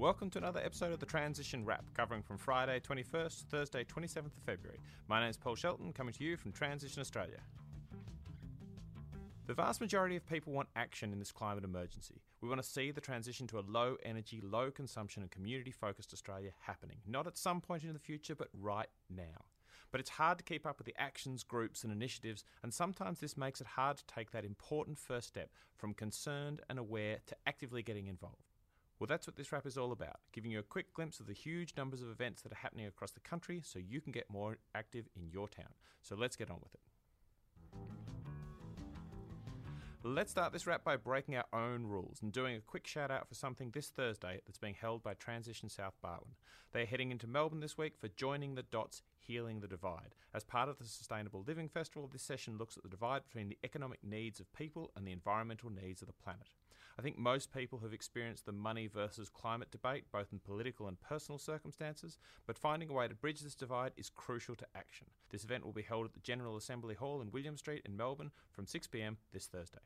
Welcome to another episode of the Transition Wrap, covering from Friday 21st to Thursday 27th of February. My name is Paul Shelton, coming to you from Transition Australia. The vast majority of people want action in this climate emergency. We want to see the transition to a low energy, low consumption, and community focused Australia happening, not at some point in the future, but right now. But it's hard to keep up with the actions, groups, and initiatives, and sometimes this makes it hard to take that important first step from concerned and aware to actively getting involved. Well, that's what this wrap is all about, giving you a quick glimpse of the huge numbers of events that are happening across the country so you can get more active in your town. So let's get on with it. Let's start this wrap by breaking our own rules and doing a quick shout out for something this Thursday that's being held by Transition South Barwon. They are heading into Melbourne this week for Joining the Dots Healing the Divide. As part of the Sustainable Living Festival, this session looks at the divide between the economic needs of people and the environmental needs of the planet. I think most people have experienced the money versus climate debate, both in political and personal circumstances, but finding a way to bridge this divide is crucial to action. This event will be held at the General Assembly Hall in William Street in Melbourne from 6pm this Thursday.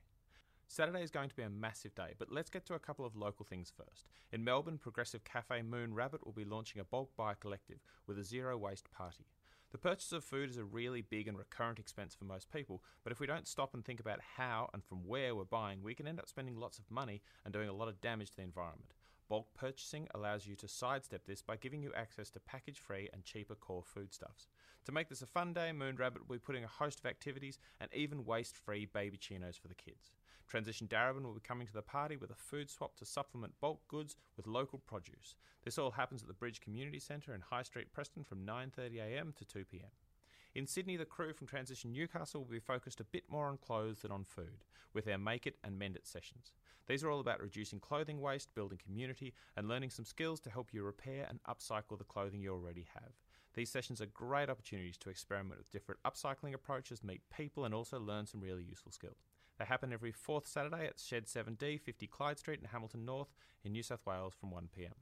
Saturday is going to be a massive day, but let's get to a couple of local things first. In Melbourne, progressive cafe Moon Rabbit will be launching a bulk buy collective with a zero waste party. The purchase of food is a really big and recurrent expense for most people, but if we don't stop and think about how and from where we're buying, we can end up spending lots of money and doing a lot of damage to the environment. Bulk purchasing allows you to sidestep this by giving you access to package free and cheaper core foodstuffs. To make this a fun day, Moon Rabbit will be putting a host of activities and even waste free baby chinos for the kids. Transition Darebin will be coming to the party with a food swap to supplement bulk goods with local produce. This all happens at the Bridge Community Centre in High Street, Preston from 9.30am to 2pm. In Sydney, the crew from Transition Newcastle will be focused a bit more on clothes than on food, with their Make It and Mend It sessions. These are all about reducing clothing waste, building community, and learning some skills to help you repair and upcycle the clothing you already have. These sessions are great opportunities to experiment with different upcycling approaches, meet people, and also learn some really useful skills. They happen every fourth Saturday at Shed 7D, 50 Clyde Street in Hamilton North in New South Wales from 1pm.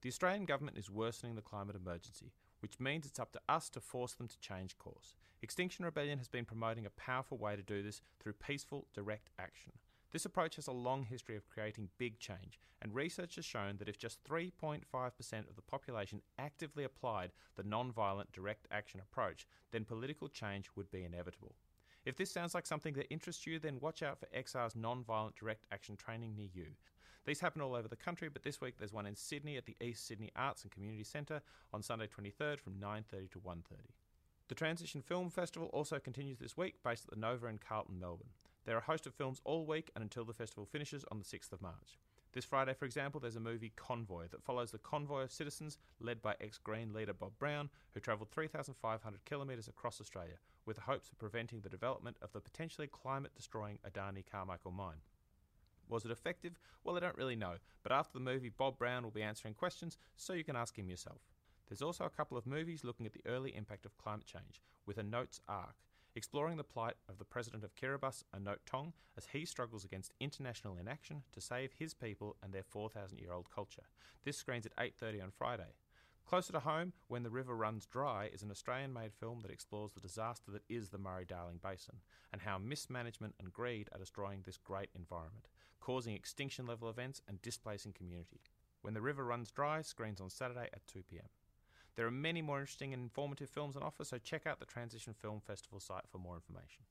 The Australian government is worsening the climate emergency, which means it's up to us to force them to change course. Extinction Rebellion has been promoting a powerful way to do this through peaceful, direct action. This approach has a long history of creating big change, and research has shown that if just 3.5% of the population actively applied the non violent direct action approach, then political change would be inevitable. If this sounds like something that interests you, then watch out for XR's non-violent direct action training near you. These happen all over the country, but this week there's one in Sydney at the East Sydney Arts and Community Centre on Sunday 23rd from 9:30 to 1:30. The Transition Film Festival also continues this week, based at the Nova in Carlton, Melbourne. There are a host of films all week and until the festival finishes on the 6th of March. This Friday, for example, there's a movie Convoy that follows the convoy of citizens led by ex Green leader Bob Brown, who travelled 3,500 kilometres across Australia with the hopes of preventing the development of the potentially climate destroying Adani Carmichael mine. Was it effective? Well, I don't really know, but after the movie, Bob Brown will be answering questions, so you can ask him yourself. There's also a couple of movies looking at the early impact of climate change, with Anote's Ark exploring the plight of the president of Kiribati, Anote Tong, as he struggles against international inaction to save his people and their 4,000-year-old culture. This screens at 8:30 on Friday. Closer to home, When the River Runs Dry is an Australian made film that explores the disaster that is the Murray Darling Basin and how mismanagement and greed are destroying this great environment, causing extinction level events and displacing community. When the River Runs Dry screens on Saturday at 2 pm. There are many more interesting and informative films on offer, so check out the Transition Film Festival site for more information.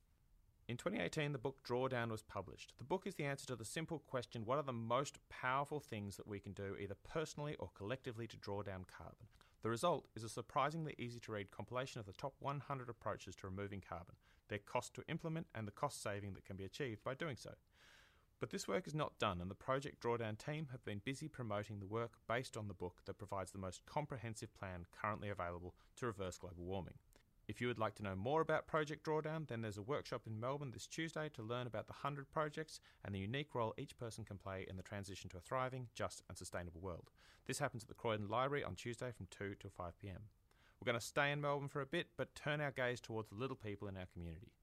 In 2018, the book Drawdown was published. The book is the answer to the simple question what are the most powerful things that we can do, either personally or collectively, to draw down carbon? The result is a surprisingly easy to read compilation of the top 100 approaches to removing carbon, their cost to implement, and the cost saving that can be achieved by doing so. But this work is not done, and the Project Drawdown team have been busy promoting the work based on the book that provides the most comprehensive plan currently available to reverse global warming. If you would like to know more about Project Drawdown, then there's a workshop in Melbourne this Tuesday to learn about the 100 projects and the unique role each person can play in the transition to a thriving, just, and sustainable world. This happens at the Croydon Library on Tuesday from 2 to 5 pm. We're going to stay in Melbourne for a bit, but turn our gaze towards the little people in our community.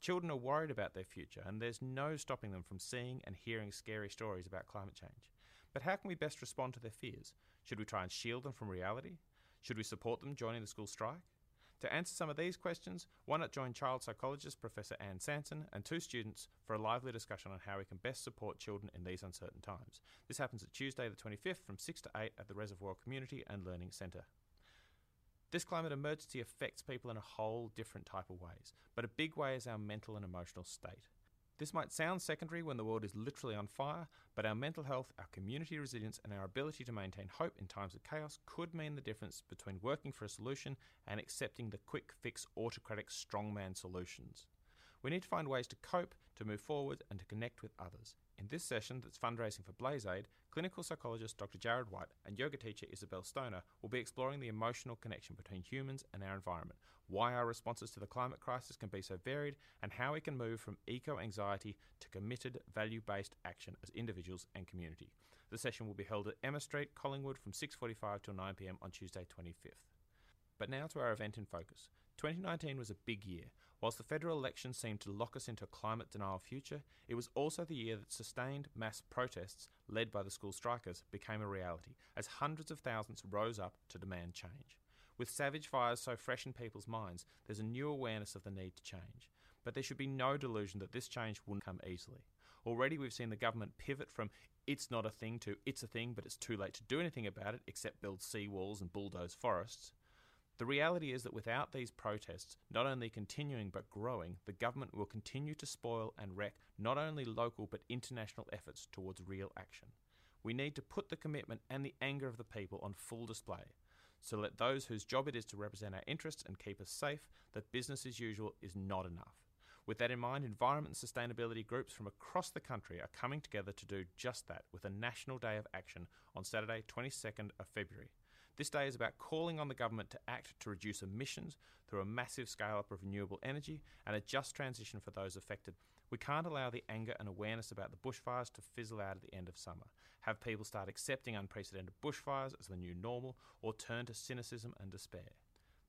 Children are worried about their future, and there's no stopping them from seeing and hearing scary stories about climate change. But how can we best respond to their fears? Should we try and shield them from reality? Should we support them joining the school strike? To answer some of these questions, why not join child psychologist Professor Anne Sanson and two students for a lively discussion on how we can best support children in these uncertain times. This happens at Tuesday, the 25th, from 6 to 8 at the Reservoir Community and Learning Centre. This climate emergency affects people in a whole different type of ways, but a big way is our mental and emotional state. This might sound secondary when the world is literally on fire, but our mental health, our community resilience, and our ability to maintain hope in times of chaos could mean the difference between working for a solution and accepting the quick fix autocratic strongman solutions. We need to find ways to cope, to move forward, and to connect with others. In this session that's fundraising for BlazeAid, clinical psychologist Dr. Jared White and yoga teacher Isabel Stoner will be exploring the emotional connection between humans and our environment, why our responses to the climate crisis can be so varied, and how we can move from eco anxiety to committed, value based action as individuals and community. The session will be held at Emma Street, Collingwood from 6:45 till 9 pm on Tuesday 25th. But now to our event in focus. 2019 was a big year. Whilst the federal election seemed to lock us into a climate denial future, it was also the year that sustained mass protests, led by the school strikers, became a reality, as hundreds of thousands rose up to demand change. With savage fires so fresh in people's minds, there's a new awareness of the need to change. But there should be no delusion that this change wouldn't come easily. Already we've seen the government pivot from it's not a thing to it's a thing, but it's too late to do anything about it except build sea walls and bulldoze forests. The reality is that without these protests, not only continuing but growing, the government will continue to spoil and wreck not only local but international efforts towards real action. We need to put the commitment and the anger of the people on full display. So let those whose job it is to represent our interests and keep us safe that business as usual is not enough. With that in mind, environment and sustainability groups from across the country are coming together to do just that with a National Day of Action on Saturday, 22nd of February. This day is about calling on the government to act to reduce emissions through a massive scale up of renewable energy and a just transition for those affected. We can't allow the anger and awareness about the bushfires to fizzle out at the end of summer, have people start accepting unprecedented bushfires as the new normal, or turn to cynicism and despair.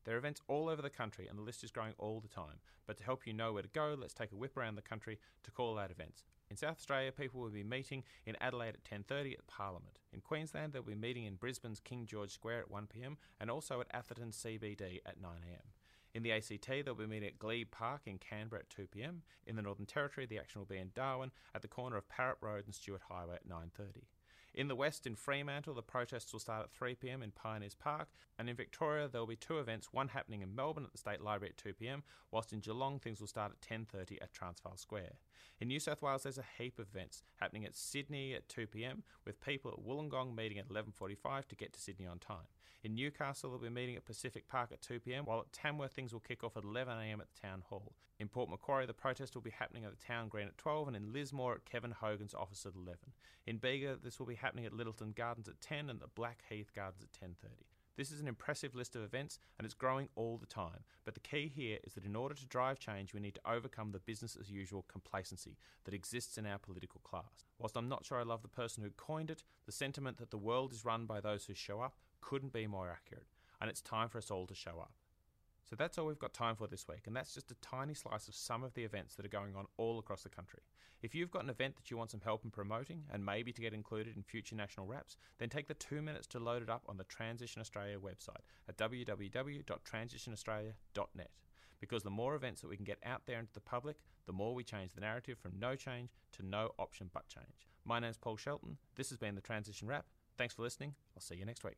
There are events all over the country and the list is growing all the time, but to help you know where to go, let's take a whip around the country to call out events. In South Australia, people will be meeting in Adelaide at 10:30 at Parliament. In Queensland, they'll be meeting in Brisbane's King George Square at 1 p.m. and also at Atherton CBD at 9 a.m. In the ACT, they'll be meeting at Glebe Park in Canberra at 2 p.m. In the Northern Territory, the action will be in Darwin at the corner of Parap Road and Stuart Highway at 9:30. In the west, in Fremantle, the protests will start at 3pm in Pioneers Park, and in Victoria, there will be two events, one happening in Melbourne at the State Library at 2pm, whilst in Geelong, things will start at 10.30 at Transvaal Square. In New South Wales, there's a heap of events happening at Sydney at 2pm, with people at Wollongong meeting at 11.45 to get to Sydney on time. In Newcastle, they'll be meeting at Pacific Park at 2pm, while at Tamworth, things will kick off at 11am at the Town Hall. In Port Macquarie, the protest will be happening at the Town Green at 12, and in Lismore at Kevin Hogan's office at 11. In Bega, this will be happening at Littleton Gardens at 10 and the Blackheath Gardens at 10.30. This is an impressive list of events and it's growing all the time. But the key here is that in order to drive change, we need to overcome the business as usual complacency that exists in our political class. Whilst I'm not sure I love the person who coined it, the sentiment that the world is run by those who show up couldn't be more accurate. And it's time for us all to show up. So that's all we've got time for this week, and that's just a tiny slice of some of the events that are going on all across the country. If you've got an event that you want some help in promoting, and maybe to get included in future national wraps, then take the two minutes to load it up on the Transition Australia website at www.transitionaustralia.net. Because the more events that we can get out there into the public, the more we change the narrative from no change to no option but change. My name's Paul Shelton. This has been the Transition Wrap. Thanks for listening. I'll see you next week.